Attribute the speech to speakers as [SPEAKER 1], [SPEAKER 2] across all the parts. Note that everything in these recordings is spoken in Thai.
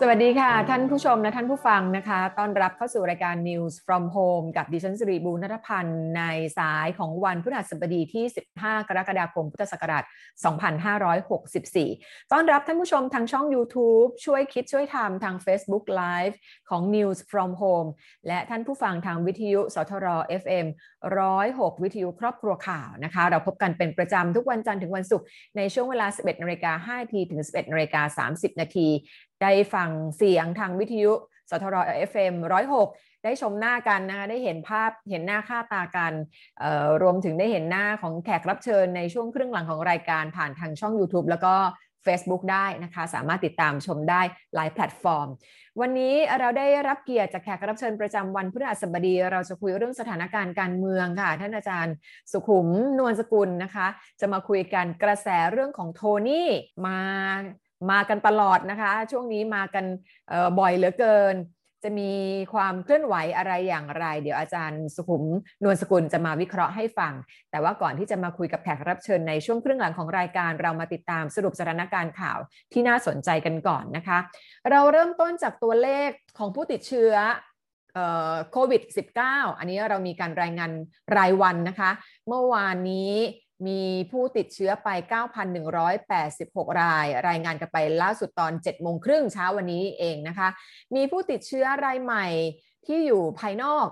[SPEAKER 1] สวัสดีค่ะ ท่านผู้ชมและท่านผู้ฟังนะคะต้อนรับเข้าสู่รายการ News from Home กับดิฉันสิริบูรณัฐพันธ์ในสายของวันพฤหัสบดีที่ 15 กรกฎาคม พุทธศักราช 2564 ต้อนรับท่านผู้ชมทางช่อง YouTube ช่วยคิดช่วยทำทาง Facebook Live ของ News from Home และท่านผู้ฟังทางวิทยุ สทร FM 106 วิทยุครอบครัวข่าวนะคะ เราพบกันเป็นประจำทุกวันจันทร์ถึงวันศุกร์ในช่วงเวลา 11นาฬิกา5นาทีถึง 11นาฬิกา30นาที ได้ฟังเสียงทางวิทยุสทรเอฟเอ็มร้อยหกได้ชมหน้ากันนะคะได้เห็นภาพเห็นหน้าค่าตากันรวมถึงได้เห็นหน้าของแขกรับเชิญในช่วงครึ่งหลังของรายการผ่านทางช่อง YouTube แล้วก็ Facebook ได้นะคะ สามารถติดตามชมได้หลายแพลตฟอร์ม วันนี้เราได้รับเกียรติจากแขกรับเชิญประจำวันพฤหัสบดี เราจะคุยเรื่องสถานการณ์การเมืองค่ะ ท่านอาจารย์สุขุมนวลสกุลนะคะ จะมาคุยกันกระแสเรื่องของโทนี่มา มากันตลอดนะคะ ช่วงนี้มากันบ่อยเหลือเกิน จะมีความเคลื่อนไหวอะไรอย่างไร เดี๋ยวอาจารย์สุขุมนวลสกุลจะมาวิเคราะห์ให้ฟัง แต่ว่าก่อนที่จะมาคุยกับแขกรับเชิญในช่วงครึ่งหลังของรายการเรามาติดตามสรุปสถานการณ์ข่าวที่น่าสนใจกันก่อนนะคะ เราเริ่มต้นจากตัวเลขของผู้ติดเชื้อโควิด -19 อันนี้เรามีการรายงานรายวันนะคะ เมื่อวานนี้ มีผู้ติดเชื้อไป 9,186 ราย รายงานกันไปล่าสุดตอน 7 โมงครึ่งเช้าวันนี้เองนะคะ มีผู้ติดเชื้อรายใหม่ที่อยู่ภายนอก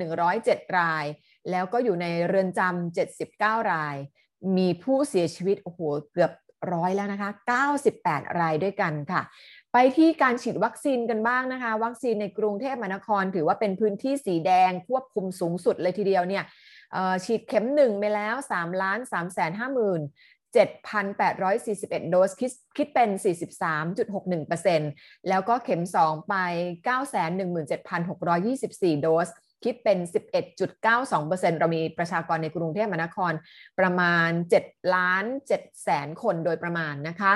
[SPEAKER 1] 9,107 ราย แล้วก็อยู่ในเรือนจำ 79 ราย มีผู้เสียชีวิต โอ้โห เกือบร้อยแล้วนะคะ 98 รายด้วยกันค่ะ ไปที่การฉีดวัคซีนกันบ้างนะคะ วัคซีนในกรุงเทพมหานคร ถือว่าเป็นพื้นที่สีแดงควบคุมสูงสุดเลยทีเดียวเนี่ย ฉีดเข็มหนึ่งไปแล้ว3ล้าน3แสน5หมื่น7,841 โดสคิดคิดเป็น 43.61%แล้วก็เข็ม 2 ไป 917,624 โดส คิดเป็น 11.92%เรามีประชากรในกรุงเทพมหานครประมาณ 7 ล้าน7แสนคนโดยประมาณนะคะ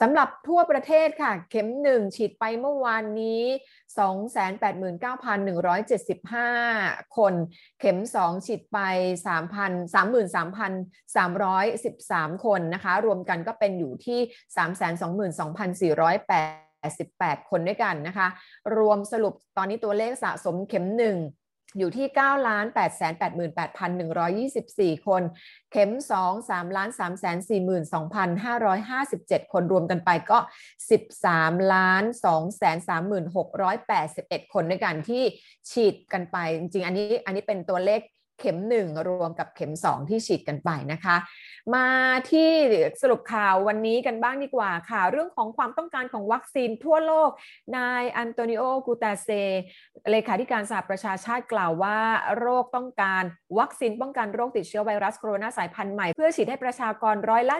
[SPEAKER 1] สำหรับทั่วประเทศค่ะ เข็ม 1 ฉีดไปเมื่อวานนี้ 289,175 คน เข็ม 2 ฉีดไป33,313,313 คนนะคะ รวมกันก็เป็นอยู่ที่ 322,488 คนด้วยกันนะคะ รวมสรุปตอนนี้ตัวเลขสะสมเข็ม 1 อยู่ที่ 9,888,124 คน เข็ม 2 3 3 4 2 5 5 7 คนรวมกันไปก็ 13 2 3 6 8 1 คนด้วยกันที่ฉีดกันไป จริงๆอันนี้อันนี้เป็นตัวเลข เข็ม1รวมกับเข็ม2ที่ฉีดกันไปนะคะ มาที่สรุปข่าววันนี้กันบ้างดีกว่าค่ะ เรื่องของความต้องการของวัคซีนทั่วโลก นายอันโตนิโอกูตาเซ เลขาธิการสหประชาชาติกล่าวว่า โรคต้องการวัคซีนป้องกันโรคติดเชื้อไวรัสโคโรนาสายพันธุ์ใหม่ เพื่อฉีดให้ประชากรร้อยละ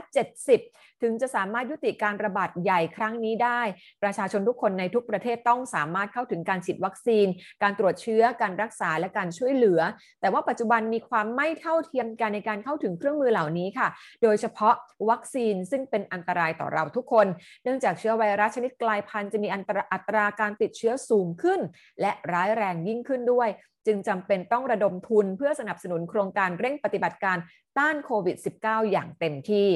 [SPEAKER 1] 70 ถึงจะสามารถยุติการระบาดใหญ่ครั้งนี้ได้ ประชาชนทุกคนในทุกประเทศต้องสามารถเข้าถึงการฉีดวัคซีน การตรวจเชื้อการรักษาและการช่วยเหลือ แต่ว่าปัจจุบันมีความไม่เท่าเทียมกันในการเข้าถึงเครื่องมือเหล่านี้ค่ะ โดยเฉพาะวัคซีนซึ่งเป็นอันตรายต่อเราทุกคน เนื่องจากเชื้อไวรัสชนิดกลายพันธุ์จะมีอัตราการติดเชื้อสูงขึ้น และร้ายแรงยิ่งขึ้นด้วย จึงจำเป็นต้องระดมทุนเพื่อสนับสนุนโครงการเร่งปฏิบัติการต้านโควิด -19 อย่างเต็มที่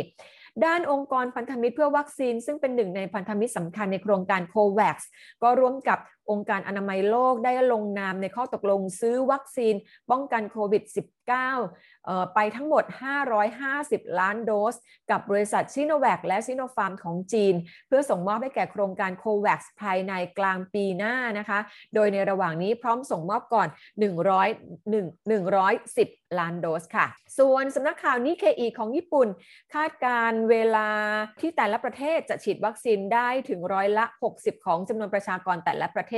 [SPEAKER 1] ด้านองค์กรพันธมิตรเพื่อวัคซีน ซึ่งเป็นหนึ่งในพันธมิตรสำคัญในโครงการโควัคก็ร่วมกับ องค์การอนามัยโลกได้ลงนามในข้อตกลงซื้อวัคซีนป้องกันโควิด -19 ไปทั้งหมด 550 ล้านโดส กับบริษัทซิโนแวคและซิโนฟาร์มของจีน เพื่อส่งมอบให้แก่โครงการโควัคภายในกลางปีหน้านะคะ โดยในระหว่างนี้พร้อมส่งมอบก่อน 100 110 ล้านโดสค่ะ ส่วนสำนักข่าวนิเคอีของญี่ปุ่น คาดการเวลาที่แต่ละประเทศจะฉีดวัคซีนได้ถึงร้อยละ 60 ของจำนวนประชากรแต่ละประเทศ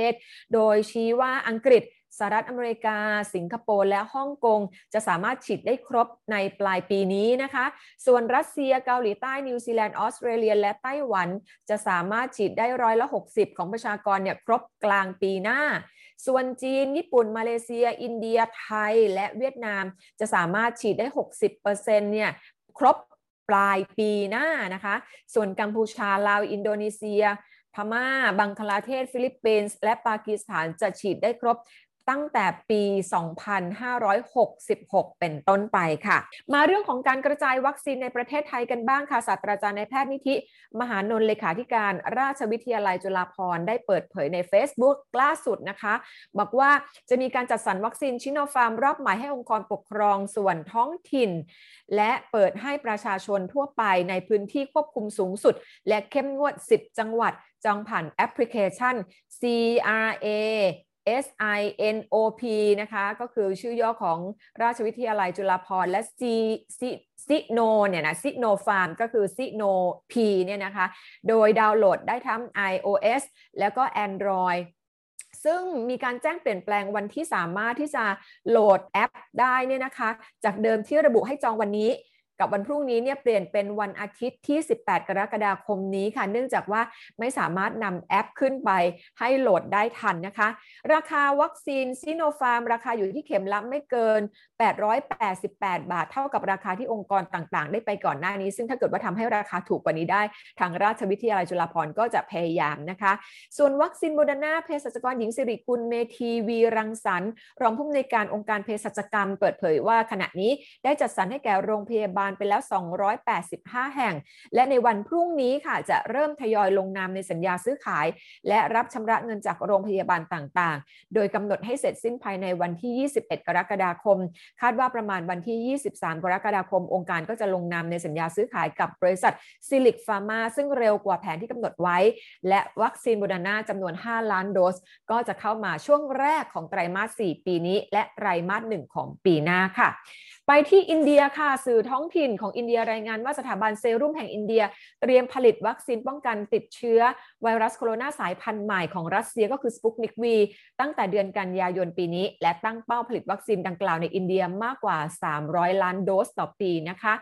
[SPEAKER 1] โดยชี้ว่าอังกฤษสหรัฐอเมริกา สิงคโปร์ และฮ่องกง จะสามารถฉีดได้ครบในปลายปีนี้นะคะ ส่วนรัสเซีย เกาหลีใต้ นิวซีแลนด์ ออสเตรเลีย และไต้หวัน จะสามารถฉีดได้ร้อยละ 60 ของประชากรเนี่ยครบกลางปีหน้า ส่วนจีน ญี่ปุ่น มาเลเซีย อินเดีย ไทย และเวียดนาม จะสามารถฉีดได้ 60%เนี่ยครบปลายปีหน้านะคะ ส่วนกัมพูชา ลาว อินโดนีเซีย พม่า บังคลาเทศ ฟิลิปปินส์ และปากีสถานจะฉีดได้ครบตั้งแต่ปี 2566 เป็นต้นไปค่ะ มาเรื่องของการกระจายวัคซีนในประเทศไทยกันบ้างค่ะ ศาสตราจารย์นายแพทย์นิธิ มหานนท์เลขาธิการราชวิทยาลัยจุฬาภรณ์ได้เปิดเผยใน Facebook ล่าสุดนะคะ บอกว่าจะมีการจัดสรรวัคซีนซิโนฟาร์มรอบใหม่ให้องค์กรปกครองส่วนท้องถิ่น และเปิดให้ประชาชนทั่วไปในพื้นที่ควบคุมสูงสุด และเข้มงวด 10 จังหวัด จองผ่านแอปพลิเคชัน CRA S I N O P นะคะก็คือชื่อย่อของราชวิทยาลัยจุฬาภรณ์และ C C ซิโนเนี่ยนะซิโนฟาร์มก็คือซิโน P เนี่ยนะคะ โดยดาวน์โหลดได้ทั้ง iOS แล้วก็ Android ซึ่งมีการแจ้งเปลี่ยนแปลงวันที่สามารถที่จะโหลดแอปได้เนี่ยนะคะ จากเดิมที่ระบุให้จองวันนี้ กับวันพรุ่งนี้เนี่ยเปลี่ยนเป็นวันอาทิตย์ที่ 18 กรกฎาคมนี้ค่ะ เนื่องจากว่าไม่สามารถนำแอปขึ้นไปให้โหลดได้ทันนะคะ ราคาวัคซีนซิโนฟาร์ม ราคาอยู่ที่เข็มละไม่เกิน 888 บาท เท่ากับราคาที่องค์กรต่างๆ ได้ไปก่อนหน้านี้ ซึ่งถ้าเกิดว่าทำให้ราคาถูกกว่านี้ได้ ทางราชวิทยาลัยจุฬาภรณ์ก็จะพยายามนะคะ ส่วนวัคซีนโมเดอร์นาเภสัชกรหญิงสิริกุลเมธีวีรังสรรค์รองผู้อำนวยการองค์การเภสัชกรรม เปิดเผยว่าขณะนี้ได้จัดสรรให้แก่โรงพยาบาลไปแล้ว 285 แห่ง และในวันพรุ่งนี้ค่ะจะเริ่มทยอยลงนามในสัญญาซื้อขาย และรับชำระเงินจากโรงพยาบาลต่างๆ โดยกำหนดให้เสร็จสิ้นภายในวันที่ 21 กรกฎาคม คาดว่าประมาณวันที่ 23 กรกฎาคม องค์การก็จะลงนามในสัญญาซื้อขายกับบริษัทซิลลิคฟาร์มาซึ่งเร็วกว่าแผนที่กำหนดไว้ และวัคซีนโมเดอร์นาจำนวน 5 ล้านโดส ก็จะเข้ามาช่วงแรกของไตรมาส 4 ปีนี้ และไตรมาส 1 ของปีหน้าค่ะ ไปที่อินเดียค่ะสื่อท้องถิ่นของอินเดียรายงานว่าสถาบันเซรุ่มแห่งอินเดีย เตรียมผลิตวัคซีนป้องกันติดเชื้อ ไวรัสโคโรนาสายพันธุ์ใหม่ของรัสเซียก็คือสปุตนิกวีตั้งแต่เดือนกันยายนปีนี้ และตั้งเป้าผลิตวัคซีนดังกล่าวในอินเดียมากกว่า 300 ล้านโดสต่อปีนะคะ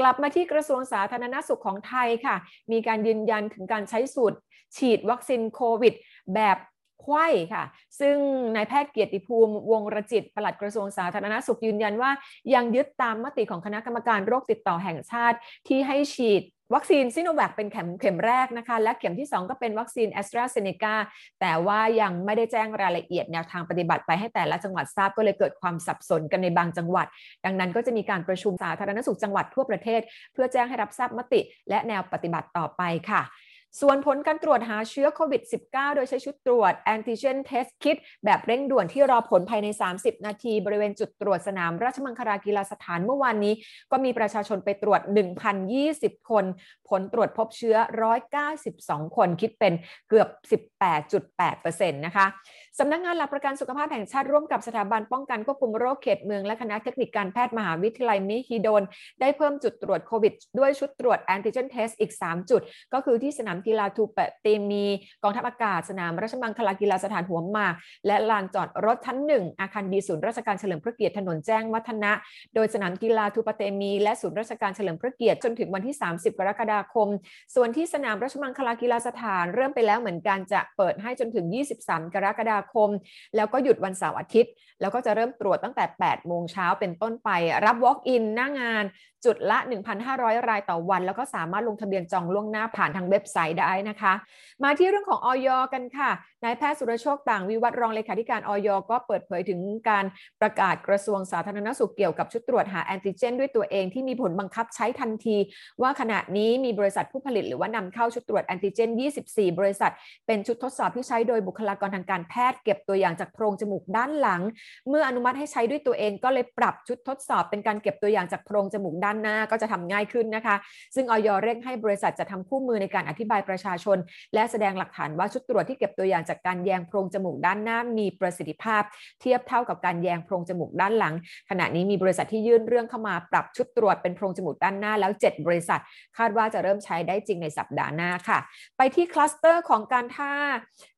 [SPEAKER 1] กลับมาที่กระทรวงสาธารณสุขของไทยค่ะ มีการยืนยันถึงการใช้สูตร ฉีดวัคซีนโควิด แบบ ไขว้ค่ะ ซึ่งนายแพทย์เกียรติภูมิ วงศ์รจิตปลัดกระทรวงสาธารณสุขยืนยันว่า ยังยึดตามมติของคณะกรรมการโรคติดต่อแห่งชาติที่ให้ฉีดวัคซีนซิโนแวคเป็นเข็มเข็มแรกนะคะ และเข็มที่ 2 ก็เป็นวัคซีนแอสตราเซเนกาแต่ว่ายังไม่ได้แจ้งรายละเอียดแนวทางปฏิบัติไปให้แต่ละจังหวัดทราบก็เลยเกิดความสับสนกันในบางจังหวัด ดังนั้นก็จะมีการประชุมสาธารณสุขจังหวัดทั่วประเทศ เพื่อแจ้งให้รับทราบมติ และแนวปฏิบัติต่อไปค่ะ ส่วนผลการตรวจหาเชื้อโควิด -19 โดยใช้ชุดตรวจแอนติเจนเทสคิดแบบเร่งด่วนที่รอผลภายใน 30 นาที บริเวณจุดตรวจสนามราชมังคลากีฬาสถานเมื่อวานนี้ ก็มีประชาชนไปตรวจ 1,020 คน ผลตรวจพบเชื้อ 192 คนคิดเป็นเกือบ 18.8%นะคะ สำนักงงานหลักประกันสุขภาพแห่งชาติร่วมกับสถาบันป้องกันควบคุมโรคเขตเมืองและคณะเทคนิคการแพทย์มหาวิทยาลัยมิฮิโดน ได้เพิ่มจุดตรวจโควิด ด้วยชุดตรวจ antigen test อีก 3 จุด ก็คือที่สนามกีฬาธูปะเตมีย์ กองทัพอากาศสนามราชมังคลากีฬาสถานหัวหมาก และลานจอดรถชั้นหนึ่งอาคารบีศูนย์ราชการเฉลิมพระเกียรติถนนแจ้งวัฒนะ โดยสนามกีฬาธูปะเตมีย์และศูนย์ราชการเฉลิมพระเกียรติจนถึงวันที่ 30 กรกฎาคม ส่วนที่สนามราชมังคลากีฬาสถานเริ่มไปแล้วเหมือนกันจะเปิดให้จนถึง 23 กรกฎาคม แล้วก็หยุดวันเสาร์อาทิตย์ แล้วก็จะเริ่มตรวจตั้งแต่ 8 โมงเช้าเป็นต้นไป รับ Walk-in หน้างาน จุดละ 1,500 รายต่อวัน แล้วก็สามารถลงทะเบียนจองล่วงหน้าผ่านทางเว็บไซต์ได้นะคะ มาที่เรื่องของออยกันค่ะนายแพทย์สุรโชคต่างวิวัฒรองเลขาธิการออยก็เปิดเผยถึงการประกาศกระทรวงสาธารณสุขเกี่ยวกับชุดตรวจหาแอนติเจน ด้วยตัวเองที่มีผลบังคับใช้ทันที ว่าขณะนี้มีบริษัทผู้ผลิตหรือว่านำเข้าชุดตรวจแอนติเจน 24 บริษัท เป็นชุดทดสอบที่ใช้โดยบุคลากรทางการแพทย์เก็บตัวอย่างจากโพรงจมูกด้านหลัง เมื่ออนุมัติให้ใช้ด้วยตัวเองก็เลยปรับชุดทดสอบเป็นการเก็บตัวอย่างจากโพรงจมูกด้านหน้าก็จะทำง่ายขึ้นนะคะ ซึ่งออยเร่งให้บริษัทจะทำคู่มือในการอธิบายประชาชน และแสดงหลักฐานว่าชุดตรวจที่เก็บตัวอย่างจากการแยงโพรงจมูกด้านหน้ามีประสิทธิภาพ เทียบเท่ากับการแยงโพรงจมูกด้านหลัง ขณะนี้มีบริษัทที่ยื่นเรื่องเข้ามาปรับชุดตรวจเป็นโพรงจมูกด้านหน้าแล้ว 7 บริษัท คาดว่าจะเริ่มใช้ได้จริงในสัปดาห์หน้าค่ะ ไปที่คลัสเตอร์ของการท่า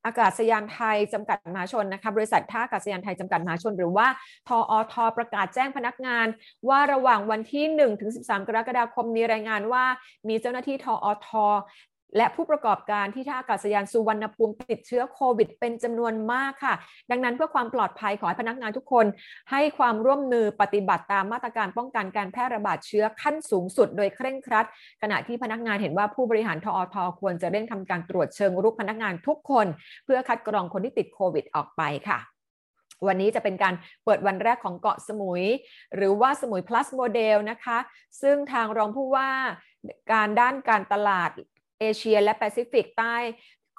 [SPEAKER 1] อากาศยานไทยจำกัดมหาชนนะคะบริษัทท่าอากาศยานไทยจำกัดมหาชน หรือว่าทออทประกาศแจ้งพนักงาน ว่าระหว่างวันที่1ถึง13 กรกฎาคมนี้รายงานว่า มีเจ้าหน้าที่ทออท และผู้ประกอบการที่ท่าอากาศยานสุวรรณภูมิติดเชื้อโควิด เป็นจำนวนมากค่ะ ดังนั้นเพื่อความปลอดภัยขอให้พนักงานทุกคน ให้ความร่วมมือปฏิบัติตามมาตรการป้องกันการแพร่ระบาดเชื้อขั้นสูงสุดโดยเคร่งครัด ขณะที่พนักงานเห็นว่าผู้บริหารทอทควรจะเร่งทำการตรวจเชิงรุกพนักงานทุกคน เพื่อคัดกรองคนที่ติดโควิดออกไปค่ะวันนี้จะเป็นการเปิดวันแรกของเกาะสมุย หรือว่าสมุย plus model นะคะ ซึ่งทางรองผู้ว่าการด้านการตลาด เอเชียและแปซิฟิกใต้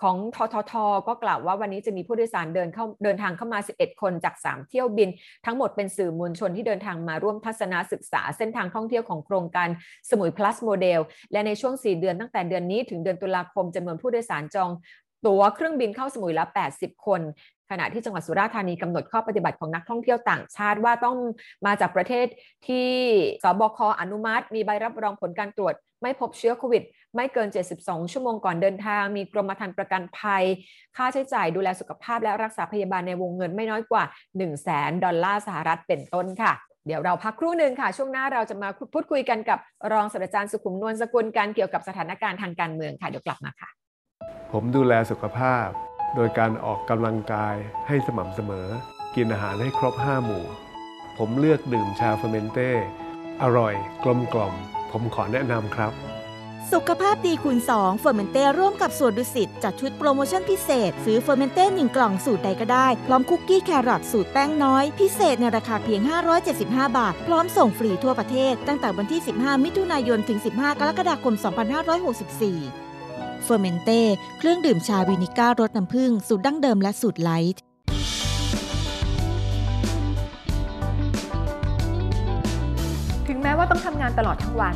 [SPEAKER 1] ของททท ก็กล่าวว่าวันนี้จะมีผู้โดยสารเดินเข้าเดินทางเข้ามา 11 คนจาก 3 เที่ยวบิน ทั้งหมดเป็นสื่อมวลชนที่เดินทางมาร่วมทัศนศึกษาเส้นทางท่องเที่ยวของโครงการสมุย plus model และในช่วง 4 เดือนตั้งแต่เดือนนี้ถึงเดือนตุลาคมจำนวนผู้โดยสารจองตั๋วเครื่องบินเข้าสมุยละ 80 คน ขณะที่จังหวัดสุราษฎร์ธานีกำหนดข้อปฏิบัติของนักท่องเที่ยวต่างชาติว่าต้องมาจากประเทศที่สบคอนุมัติ มีใบรับรองผลการตรวจไม่พบเชื้อโควิด ไม่เกิน 72 ชั่วโมงก่อนเดินทาง มีกรมธรรม์ประกันภัย ค่าใช้จ่ายดูแลสุขภาพและรักษาพยาบาลในวงเงินไม่น้อยกว่า 1 0 0 0 0แสนดอลลาร์สหรัฐเป็นต้นค่ะเดี๋ยวเราพักครู่หนึ่งค่ะ ช่วงหน้าเราจะมาพูดคุยกันกับรองศาสตราจารย์สุขุมนวลสกุลการเกี่ยวกับสถานการณ์ทางการเมืองค่ะ เดี๋ยวกลับมาค่ะ
[SPEAKER 2] ผมดูแลสุขภาพ โดยการออกกำลังกายให้สม่ำเสมอ กินอาหารให้ครบ 5 หมู่ ผมเลือกดื่มชาเฟอร์เมนเต้ อร่อย กลมกล่อม ผมขอแนะนำครับ
[SPEAKER 3] สุขภาพดีคูณ2เฟอร์เมนเต้ร่วมกับสวนดุสิตจัดชุดโปรโมชั่นพิเศษ ซื้อเฟอร์เมนเต้1กล่องสูตรใดก็ได้ พร้อมคุกกี้แครอทสูตรแป้งน้อย พิเศษในราคาเพียง 575 บาท พร้อมส่งฟรีทั่วประเทศ ตั้งแต่วันที่ 15 มิถุนายน ถึง 15 กรกฎาคม 2564 เฟอร์เมนเต้เครื่องดื่มชาวินิก้ารสน้ำผึ้งสูตรดั้งเดิมและสูตรไลท์
[SPEAKER 1] ถึงแม้ว่าต้องทำงานตลอดทั้งวัน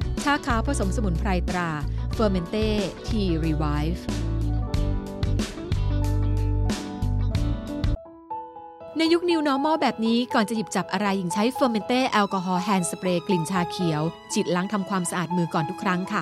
[SPEAKER 4] ชาขาวผสมสมุนไพรตราเฟอร์เมนเต้ Tea Reviveในยุค new normal แบบนี้ก่อนจะหยิบจับอะไรหญิงใช้เฟอร์เมนเต้แอลกอฮอล์ hand spray กลิ่นชาเขียวฉีดล้างทำความสะอาดมือก่อนทุกครั้งค่ะ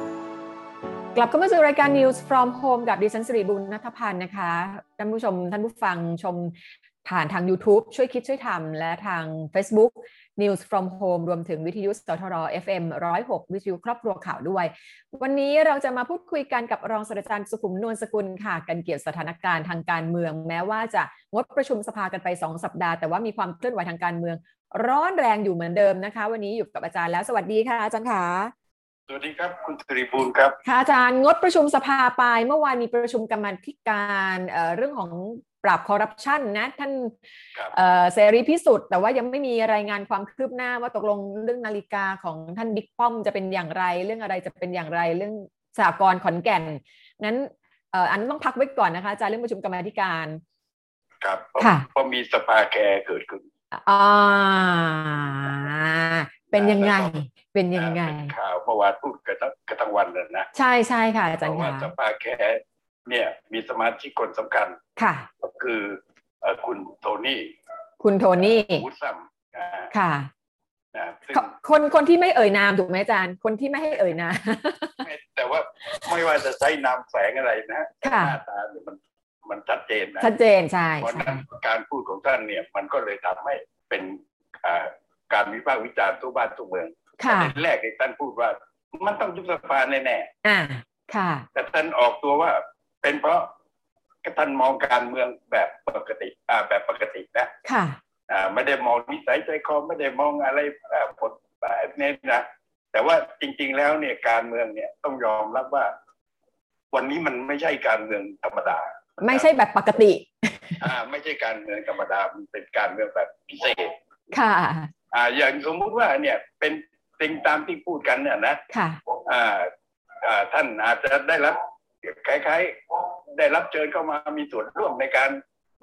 [SPEAKER 1] กลับเข้ามาสู่รายการ News from Home กับดิฉันสิริบุญนัทพันธ์นะคะท่านผู้ชมท่านผู้ฟังชมผ่านทาง YouTube ช่วยคิดช่วยทำและทาง Facebook News from Home รวมถึงวิทยุสทร FM 106 วิทยุครอบครัวข่าวด้วย วันนี้เราจะมาพูดคุยกันกับรองศาสตราจารย์สุขุมนวลสกุลค่ะ กันเกี่ยวสถานการณ์ทางการเมือง แม้ว่าจะงดประชุมสภากันไป 2 สัปดาห์ แต่ว่ามีความเคลื่อนไหวทางการเมือง ร้อนแรงอยู่เหมือนเดิมนะคะ วันนี้อยู่กับอาจารย์แล้วสวัสดีค่ะอาจารย์ค่ะ
[SPEAKER 5] วัสดีครับ คุณสิริบูลครับ
[SPEAKER 1] ค่ะอาจารย์งดประชุมสภาไปเมื่อวานมีประชุมกรรมาธิการเอ่อเรื่องของปราบคอร์รัปชันนะ ท่าน
[SPEAKER 5] ครับ
[SPEAKER 1] เอ่อเสรีพิสุทธิ์แต่ว่ายังไม่มีรายงานความคืบหน้าว่าตกลงเรื่องนาฬิกาของท่านบิ๊กป้อมจะเป็นอย่างไร เรื่องอะไรจะเป็นอย่างไรเรื่องสหกรณ์ขอนแก่นนั้นเอ่ออันต้องพักไว้ก่อนนะคะอาจารย์เรื่องประชุมกรรมาธิการ
[SPEAKER 5] ครับเพราะ
[SPEAKER 1] ค่ะ
[SPEAKER 5] เพราะมีสภาแคร์เกิดขึ้น
[SPEAKER 1] อ่าเป็นยังไง เป็นยังไง
[SPEAKER 5] เป็นข่าวเมื่อวานพูดกันทั้งกันทั้งวันเลยนะ
[SPEAKER 1] ใช่ใช่ค่ะอา
[SPEAKER 5] เพ
[SPEAKER 1] จารย์
[SPEAKER 5] ราะว่า
[SPEAKER 1] ค่ะ
[SPEAKER 5] สภาแคร์เนี่ยมีสมาชิกคนสำคัญ
[SPEAKER 1] ค่ะ
[SPEAKER 5] ก็คือเอ่อคุณโทนี่
[SPEAKER 1] คุณโทนี่
[SPEAKER 5] วูดซัมอ่า
[SPEAKER 1] ค่ะ
[SPEAKER 5] นะซึ่ง
[SPEAKER 1] คนคนที่ไม่เอ่ยนามถูกไหมอาจารย์คนที่ไม่ให้เอ่ยนาม
[SPEAKER 5] ไม่แต่ว่าไม่ว่าจะใช้นามแฝงอะไรนะแต่
[SPEAKER 1] ค่ะ
[SPEAKER 5] หน้าตาเนี่ยมัน มันชัดเจนนะ
[SPEAKER 1] ชัดเจนใช่
[SPEAKER 5] เพราะฉะ
[SPEAKER 1] ใช่
[SPEAKER 5] นั้นการพูดของท่านเนี่ยมันก็เลยทำให้เป็นอ่าการวิพากษ์วิจารณ์ทั่วบ้านทั่วเมือง
[SPEAKER 1] ค่ะ
[SPEAKER 5] ประเด็นแรกที่ท่านพูดว่า มันต้องยุบสภาแน่
[SPEAKER 1] อ่าค่ะ
[SPEAKER 5] ๆแต่ท่านออกตัวว่า เป็นเพราะท่านมองการเมืองแบบปกติ อ่า แบบปกตินะ
[SPEAKER 1] ค่ะ
[SPEAKER 5] อ่าไม่ได้มองนิสัยใจคอไม่ได้มองอะไรอ่าผลแบบนี้นะแต่ว่าจริง ๆ แล้วเนี่ยการเมืองเนี่ยต้องยอมรับว่า วันนี้มันไม่ใช่การเมืองธรรมดา
[SPEAKER 1] ไม่ใช่แบบปกติ
[SPEAKER 5] อ่า ไม่ใช่การเมืองธรรมดามันเป็นการเมืองแบบพิเศษ
[SPEAKER 1] ค่ะ
[SPEAKER 5] อ่า อย่างสมมุติว่าเนี่ยเป็นสิ่งตามที่พูดกันเนี่ยนะ
[SPEAKER 1] ค่ะ
[SPEAKER 5] อ่าอ่าท่านอาจจะได้รับคล้ายๆ ได้รับเชิญเข้ามามีส่วนร่วมในการ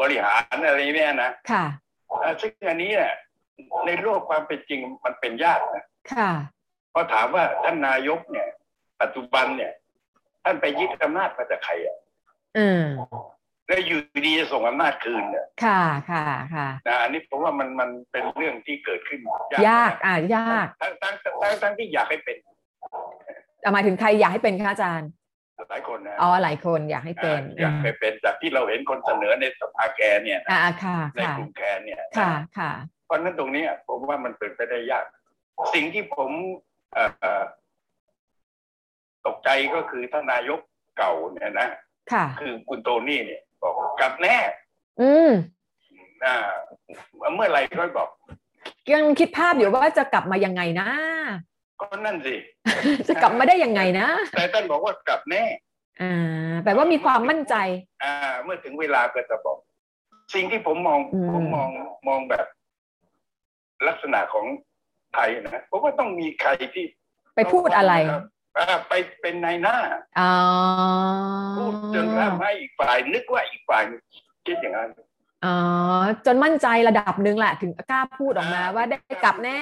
[SPEAKER 5] บริหารอะไรเนี่ยนะ
[SPEAKER 1] ค่ะ
[SPEAKER 5] อ่าซึ่งอันนี้เนี่ยในโลกความเป็นจริงมันเป็นยากนะ
[SPEAKER 1] ค่ะ
[SPEAKER 5] เพราะถามว่าท่านนายกเนี่ย ปัจจุบันเนี่ย ท่านไปยึดอำนาจมาจากใครอะ
[SPEAKER 1] อืม
[SPEAKER 5] แล้วอยู่ดีจะส่งอำนาจคืนเนี่ย
[SPEAKER 1] ค่ะค่ะค่ะ
[SPEAKER 5] นะอันนี้ผมว่ามันมันเป็นเรื่องที่เกิดขึ้น
[SPEAKER 1] ยากอะยาก
[SPEAKER 5] ทั้งทั้งทั้งทั้งที่อยากให้เป็น
[SPEAKER 1] อะหมายถึงใครอยากให้เป็นคะอาจารย์
[SPEAKER 5] หลายคนนะ
[SPEAKER 1] อ๋อหลายคนอยากให้เป็น
[SPEAKER 5] อ่าอยากให้เป็นจากที่เราเห็นคนเสนอในสภาแกนเนี่ย
[SPEAKER 1] อ่าอ่าค่ะ
[SPEAKER 5] ใน
[SPEAKER 1] ค่ะ
[SPEAKER 5] กลุ่มแกนเนี่ย
[SPEAKER 1] ค่ะค่ะ
[SPEAKER 5] เพราะฉะนั้นตรงเนี้ยผมว่ามันเป็นไปได้ยาก สิ่งที่ผมเอ่อเอ่อตกใจก็คือท่านนายกเก่าเนี่ยนะ
[SPEAKER 1] ค่ะ
[SPEAKER 5] คือคุณโทนี่เนี่ย บอกกลับแน่
[SPEAKER 1] อืม
[SPEAKER 5] อ่าเมื่อไหร่ก็บอก
[SPEAKER 1] ยังคิดภาพอยู่ว่าจะกลับมายังไงนะ
[SPEAKER 5] ก็นั่นสิ
[SPEAKER 1] จะกลับมาได้ยังไงนะ
[SPEAKER 5] แต่ท่านบอกว่ากลับแน่
[SPEAKER 1] อ่าแปลว่ามีความมั่นใจ
[SPEAKER 5] อ่า เมื่อถึงเวลาก็จะบอก สิ่งที่ผมมอง
[SPEAKER 1] อืม
[SPEAKER 5] ผมมองมองแบบ ลักษณะของไทยนะผมว่าต้องมีใครที่
[SPEAKER 1] ไปพูดอะไร
[SPEAKER 5] อ่า ไปเป็นนายหน้า
[SPEAKER 1] อ๋อ
[SPEAKER 5] พูดจนทำให้อีกฝ่ายนึกว่าอีกฝ่ายคิดอย่างนั้น
[SPEAKER 1] อ๋อจนมั่นใจระดับหนึ่งแหละถึงกล้าพูดออกมาว่าได้กลับแน่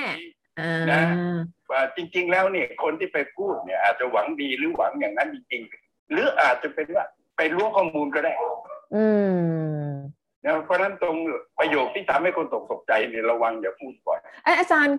[SPEAKER 1] อ่า
[SPEAKER 5] นะว่าจริง ๆ แล้วเนี่ยคนที่ไปพูดเนี่ย อาจจะหวังดีหรือหวังอย่างนั้นจริงๆ หรืออาจจะเป็นว่าไปล้วงข้อมูลก็ได้
[SPEAKER 1] อืม
[SPEAKER 5] นะเพราะฉะนั้นตรงประโยคที่ทำให้คนตกตกใจเนี่ยระวังอย่าพูดบ่อย
[SPEAKER 1] เอยอาจารย์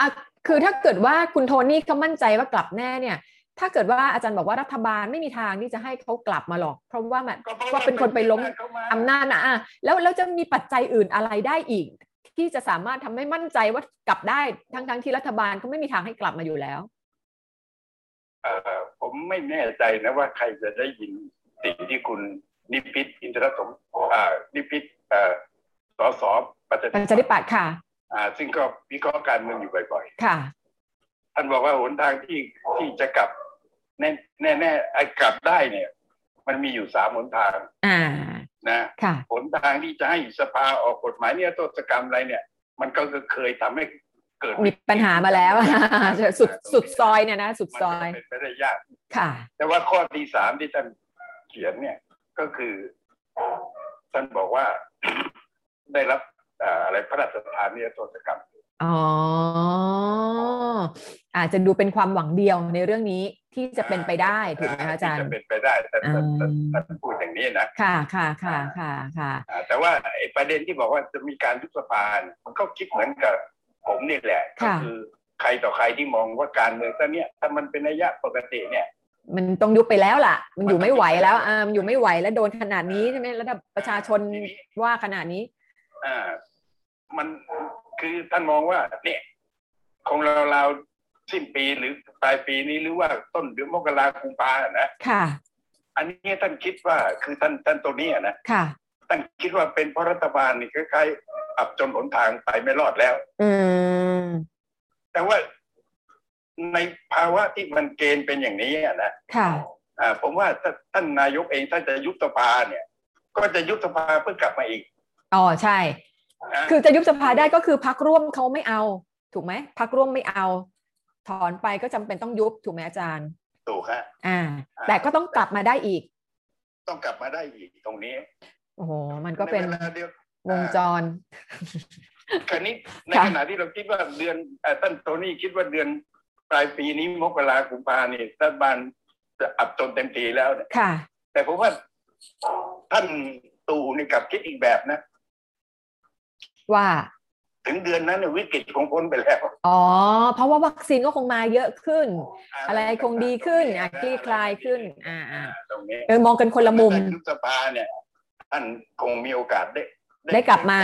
[SPEAKER 1] อะคือถ้าเกิดว่าคุณโทนี่เขามั่นใจว่ากลับแน่เนี่ย ถ้าเกิดว่าอาจารย์บอกว่ารัฐบาลไม่มีทางที่จะให้เขากลับมาหรอก เพราะว่ามัน
[SPEAKER 5] ก็เพราะ
[SPEAKER 1] ว่าเป็นคนไปล้ม
[SPEAKER 5] เข้ามา
[SPEAKER 1] อำนาจนะอะแล้วแล้วจะมีปัจจัยอื่นอะไรได้อีก ที่จะสามารถทำให้มั่นใจว่ากลับได้ทั้งทั้งที่รัฐบาลก็ไม่มีทางให้กลับมาอยู่แล้ว
[SPEAKER 5] เอ่อผมไม่แน่ใจนะว่าใครจะได้ยินสิ่งที่คุณนิพิษอินทรสมอ่านิพิษเอ่อสสประชา
[SPEAKER 1] ประชาธิปัตย์ค่ะ
[SPEAKER 5] อ่า ซึ่งก็วิเคราะห์การเมืองอยู่บ่อย
[SPEAKER 1] ค่ะ
[SPEAKER 5] ๆท่านบอกว่าหนทางที่ที่จะกลับ แน่แน่แน่ไอ้กลับได้เนี่ย มันมีอยู่สามหนทาง
[SPEAKER 1] อ่า
[SPEAKER 5] นะ
[SPEAKER 1] ค่ะ
[SPEAKER 5] หนทางที่จะให้สภาออกกฎหมายเนี่ยโทษกรรมอะไรเนี่ย มันก็เคยทำให้เกิด
[SPEAKER 1] มีปัญหามาแล้วสุดสุดซอยเนี่ยนะสุดซอย
[SPEAKER 5] มันเป็นไปได้ยาก
[SPEAKER 1] ค่ะ
[SPEAKER 5] แต่ว่าข้อที่สามที่ท่านเขียนเนี่ยก็คือท่านบอกว่าได้รับเอ่ออะไรพระราชทานนิรโทษกรรม
[SPEAKER 1] อ๋ออาจจะดูเป็นความหวังเดียวในเรื่องนี้ ที่จะเป็นไปได้ถูกไหมคะอาจาร
[SPEAKER 5] ที่
[SPEAKER 1] ย์
[SPEAKER 5] จะเป็นไปได้ท่านท่านท่าน
[SPEAKER 1] อืม
[SPEAKER 5] ท่านพูดอย่างนี้นะ
[SPEAKER 1] ค่ะค่ะค่ะค่ะค่ะ
[SPEAKER 5] อ่าแต่ว่าไอ้ประเด็นที่บอกว่าจะมีการยุบสภาเนี่ยมันก็คิดเหมือนกับผมนี่แหละก็
[SPEAKER 1] ค่ะ
[SPEAKER 5] คือใครต่อใครที่มองว่าการเมืองตอนเนี้ยถ้ามันเป็นระยะปกติเนี่ย
[SPEAKER 1] มันต้องยุบไปแล้วล่ะ มันอยู่ไม่ไหวแล้วอ่ามันอยู่ไม่ไหวแล้วโดนขนาดนี้ใช่ไหมแล้วถ้าประชาชนว่าขนาดนี้
[SPEAKER 5] อ่ามันคือท่านมองว่าเนี่ยคงเราเราวๆ สิ้นปีหรือปลายปีนี้หรือว่าต้นเดือนมกราคมกุมภานะ
[SPEAKER 1] ค่ะ
[SPEAKER 5] อันนี้ท่านคิดว่าคือท่านท่านตัวนี้อะนะ
[SPEAKER 1] ค่ะ
[SPEAKER 5] ท่านคิดว่าเป็นเพราะรัฐบาลนี่คล้ายๆอับจนหนทางไปไม่รอดแล้ว
[SPEAKER 1] อืม
[SPEAKER 5] แต่ว่าในภาวะที่มันเกณฑ์เป็นอย่างนี้อะนะ
[SPEAKER 1] ค่ะ
[SPEAKER 5] อ่าผมว่าถ้าท่านนายกเองท่านจะยุบสภาเนี่ย ก็จะยุบสภาเพื่อกลับมาอีก
[SPEAKER 1] อ๋อใช่
[SPEAKER 5] นะ
[SPEAKER 1] คือจะยุบสภาได้ก็คือพักร่วมเขาไม่เอา ถูกไหมพักร่วมไม่เอา ถอนไปก็จำเป็นต้องยุบถูกไหมอาจารย์
[SPEAKER 5] ถูกฮะ
[SPEAKER 1] อ่า แต่ก็ต้องกลับมาได้อีก
[SPEAKER 5] ต้องกลับมาได้อีกตรงนี้
[SPEAKER 1] โอ้โห มันก็เป็น
[SPEAKER 5] ใวลาเดียว
[SPEAKER 1] วงจร
[SPEAKER 5] คราวนี้ใน
[SPEAKER 1] ค่ะ
[SPEAKER 5] ขณะที่เราคิดว่าเดือนเอ่อท่านโทนี่คิดว่าเดือนปลายปีนี้มกราคมกุมภานี่รัฐบาลจะอับจนเต็มทีแล้วเนี่ย
[SPEAKER 1] ค่ะ
[SPEAKER 5] แต่ผมว่าท่านตู่นี่กลับคิดอีกแบบนะ
[SPEAKER 1] ว่า
[SPEAKER 5] ถึงเดือนนั้นเนี่ยวิกฤตคงพ้นไปแล้ว
[SPEAKER 1] อ๋อ เพราะว่าวัคซีนก็คงมาเยอะขึ้น อะไรคงดีขึ้นอะคลี่คลายขึ้น อ่าอ่า
[SPEAKER 5] ตรงนี้
[SPEAKER 1] เออมองกันคนละมุม
[SPEAKER 5] ท่านยุบสภาเนี่ยท่านคงมีโอกาสได้
[SPEAKER 1] ได้กลับมา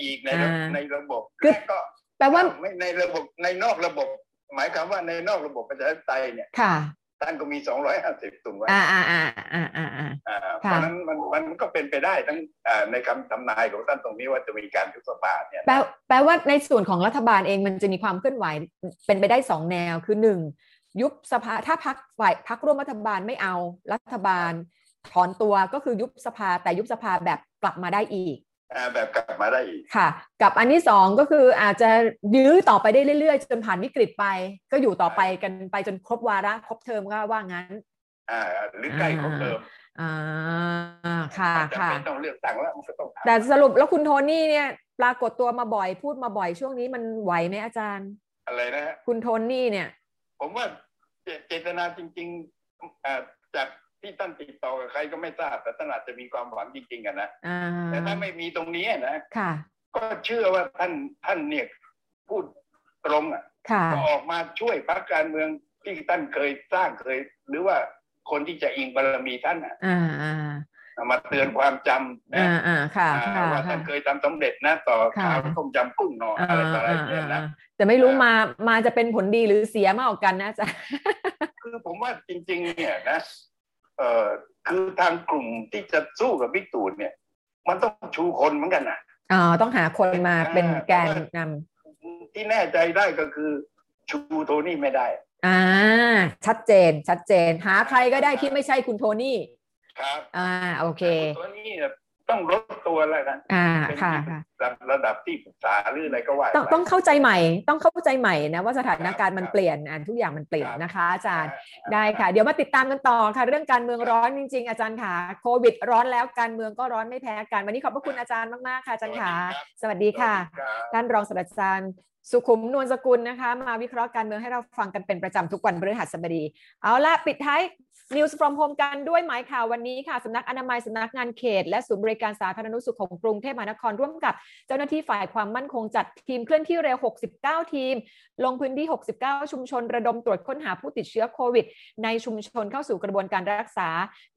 [SPEAKER 5] อีกในระ
[SPEAKER 1] อ่า
[SPEAKER 5] ในระบบ
[SPEAKER 1] คือ
[SPEAKER 5] และก็
[SPEAKER 1] แปลว่า
[SPEAKER 5] ไม่ในระบบในนอกระบบ หมายความว่าในนอกระบบประชาธิปไตยเนี่ย
[SPEAKER 1] ค่ะ
[SPEAKER 5] ท่านก็มี250ตุนไว้
[SPEAKER 1] อ่าอ่าอ่าอ่าอ่าอ่า
[SPEAKER 5] อ่าเพ
[SPEAKER 1] ค่ะ
[SPEAKER 5] ราะฉะนั้นมันมันก็เป็นไปได้ทั้งอ่าในคำทำนายของท่านตรงนี้ว่าจะมีการยุบสภาเนี่ย
[SPEAKER 1] แปลแปลว่าในส่วนของรัฐบาลเองมันจะมีความเคลื่อนไหวเป็นไปได้สองแนวคือหนึ่งยุบสภาถ้าพักฝ่ายพักร่วมรัฐบาลไม่เอารัฐบาลถอนตัวก็คือยุบสภาแต่ยุบสภาแบบกลับมาได้อีก
[SPEAKER 5] อ่า แบบกลับมาได้อีก
[SPEAKER 1] ค่ะ กับอันที่สองก็คืออาจจะยื้อต่อไปได้เรื่อยๆ จนผ่านวิกฤตไป ก็อยู่ต่อไปกันไปจนครบวาระครบเทอมก็ว่างั้น
[SPEAKER 5] อ่าหรือใกล้ของเดิม
[SPEAKER 1] อ่าค่ะ
[SPEAKER 5] อาจจะ
[SPEAKER 1] ค่ะ
[SPEAKER 5] ไม่ต้องเลือกตั้งแล้วมันก็ต้องทำ
[SPEAKER 1] แต่สรุปแล้วคุณโทนี่เนี่ยปรากฏตัวมาบ่อยพูดมาบ่อยช่วงนี้มันไหวไหมอาจารย์
[SPEAKER 5] อะไรนะฮะ
[SPEAKER 1] คุณโทนี่เนี่ย
[SPEAKER 5] ผมว่าเจเจตนาจริงๆเอ่อจาก ที่ท่านติดต่อกับใครก็ไม่ทราบแต่ท่านอาจจะมีความหวังจริงๆอะนะ
[SPEAKER 1] อ่า
[SPEAKER 5] แต่ถ้าไม่มีตรงนี้นะ
[SPEAKER 1] ค่ะ
[SPEAKER 5] ก็เชื่อว่าท่านท่านเนี่ยพูดตรงอะ
[SPEAKER 1] ค่ะ
[SPEAKER 5] ก็ออกมาช่วยพรรคการเมืองที่ท่านเคยสร้างเคย หรือว่าคนที่จะอิงบารมีท่านอะ
[SPEAKER 1] อ่าอ่า
[SPEAKER 5] มาเตือนความจำนะ
[SPEAKER 1] อ่าอ่าค่ะ
[SPEAKER 5] อ่า
[SPEAKER 1] ค่ะ
[SPEAKER 5] ว่าท่า
[SPEAKER 1] ค่ะ
[SPEAKER 5] นเคยทำสำเร็จนะ ต่อ
[SPEAKER 1] ค่ะ
[SPEAKER 5] ข่าวต้มยำกุ้งหนอ
[SPEAKER 1] อ่า
[SPEAKER 5] อะไรต่ออะไร
[SPEAKER 1] อ่า
[SPEAKER 5] เนี่ย
[SPEAKER 1] อ่า
[SPEAKER 5] นะ
[SPEAKER 1] แต่ไม่รู้
[SPEAKER 5] อ่าม
[SPEAKER 1] มามาจะเป็นผลดีหรือเสียมากกว่ากันนะอาจารย์
[SPEAKER 5] คือผมว่าจริง ๆ เนี่ยนะ เอ่อคือทางกลุ่มที่จะสู้กับบิ๊กตู่เนี่ย มันต้องชูคนเหมือนกันนะ
[SPEAKER 1] อ๋อต้องหาคนมาเป็นแกนนำ
[SPEAKER 5] ที่แน่ใจได้ก็คือ ชูโทนี่ไม่ได้
[SPEAKER 1] อ่า ชัดเจนชัดเจน หาใครก็ได้ที่ไม่ใช่คุณโทนี่
[SPEAKER 5] ครับ
[SPEAKER 1] อ่า โอเค
[SPEAKER 5] โทนี่เนี่ย ต้องลดตัวแล้วนะ
[SPEAKER 1] อ่า
[SPEAKER 5] เป็น
[SPEAKER 1] ค่ะ
[SPEAKER 5] ที่
[SPEAKER 1] ค่ะ
[SPEAKER 5] ระระดับที่ปรึกษาหรืออะไรก็ว่า
[SPEAKER 1] ต้อง
[SPEAKER 5] ไป
[SPEAKER 1] ต้องเข้าใจใหม่ ต้องเข้าใจใหม่นะว่าสถานการณ์มัน
[SPEAKER 5] ครับ
[SPEAKER 1] เปลี่ยนอ่าทุกอย่างมันเปลี่ยน
[SPEAKER 5] ครับ
[SPEAKER 1] นะคะ อาจารย์
[SPEAKER 5] อ่า
[SPEAKER 1] ได้ค่ะ เดี๋ยวมาติดตามกันต่อค่ะ เรื่องการเมืองร้อนจริง ๆ อาจารย์ค่ะโควิด ร้อนแล้วการเมืองก็ร้อนไม่แพ้กันวันนี้ขอบพระคุณอาจารย์มากๆค่ะอาจารย์ค่ะสวัสดีค่ะ
[SPEAKER 5] สวัสดีรับ
[SPEAKER 1] ท่านรองศาสตราจารย์ สุขุมนวลสกุลนะคะ มาวิเคราะห์การเมืองให้เราฟังกันเป็นประจำทุกวันพฤหัสบดี เอาละปิดท้าย News from Home กันด้วยหมายข่าววันนี้ค่ะสำนักอนามัยสำนักงานเขต และศูนย์บริการสาธารณสุขของกรุงเทพมหานครร่วมกับ เจ้าหน้าที่ฝ่ายความมั่นคงจัดทีมเคลื่อนที่เร็ว 69 ทีม ลงพื้นที่ 69 ชุมชน ระดมตรวจค้นหาผู้ติดเชื้อโควิด ในชุมชนเข้าสู่กระบวนการรักษา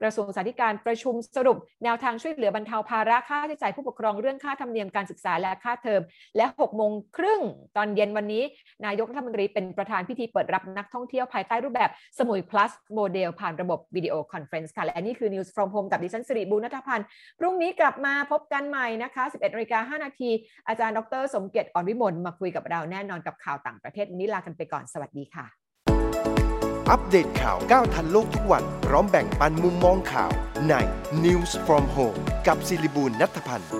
[SPEAKER 1] กระทรวงสาธารณสุขประชุมสรุป แนวทางช่วยเหลือบรรเทาภาระค่าใช้จ่ายผู้ปกครองเรื่องค่าธรรมเนียมการศึกษาและค่าเทอมและ 6 โมงครึ่งตอนเย็นวันนี้ นายกรัฐมนตรีเป็นประธานพิธีเปิดรับนักท่องเที่ยวภายใต้รูปแบบสมุย plus โมเดลผ่านระบบ video conference ค่ะ และนี่คือ News from Home กับดิฉันสิริบูรณัฐพันธ์ พรุ่งนี้กลับมาพบกันใหม่นะคะ 11นาฬิกา5นาทีอาจารย์ดร สมเกียรติอ่อนวิมลมาคุยกับเราแน่นอนกับข่าวต่างประเทศนี้ลากันไปก่อนสวัสดีค่ะ
[SPEAKER 6] อัปเดตข่าวก้าวทันโลกทุกวัน พร้อมแบ่งปันมุมมองข่าวใน News from Home กับศิริบูลนัทพันธ์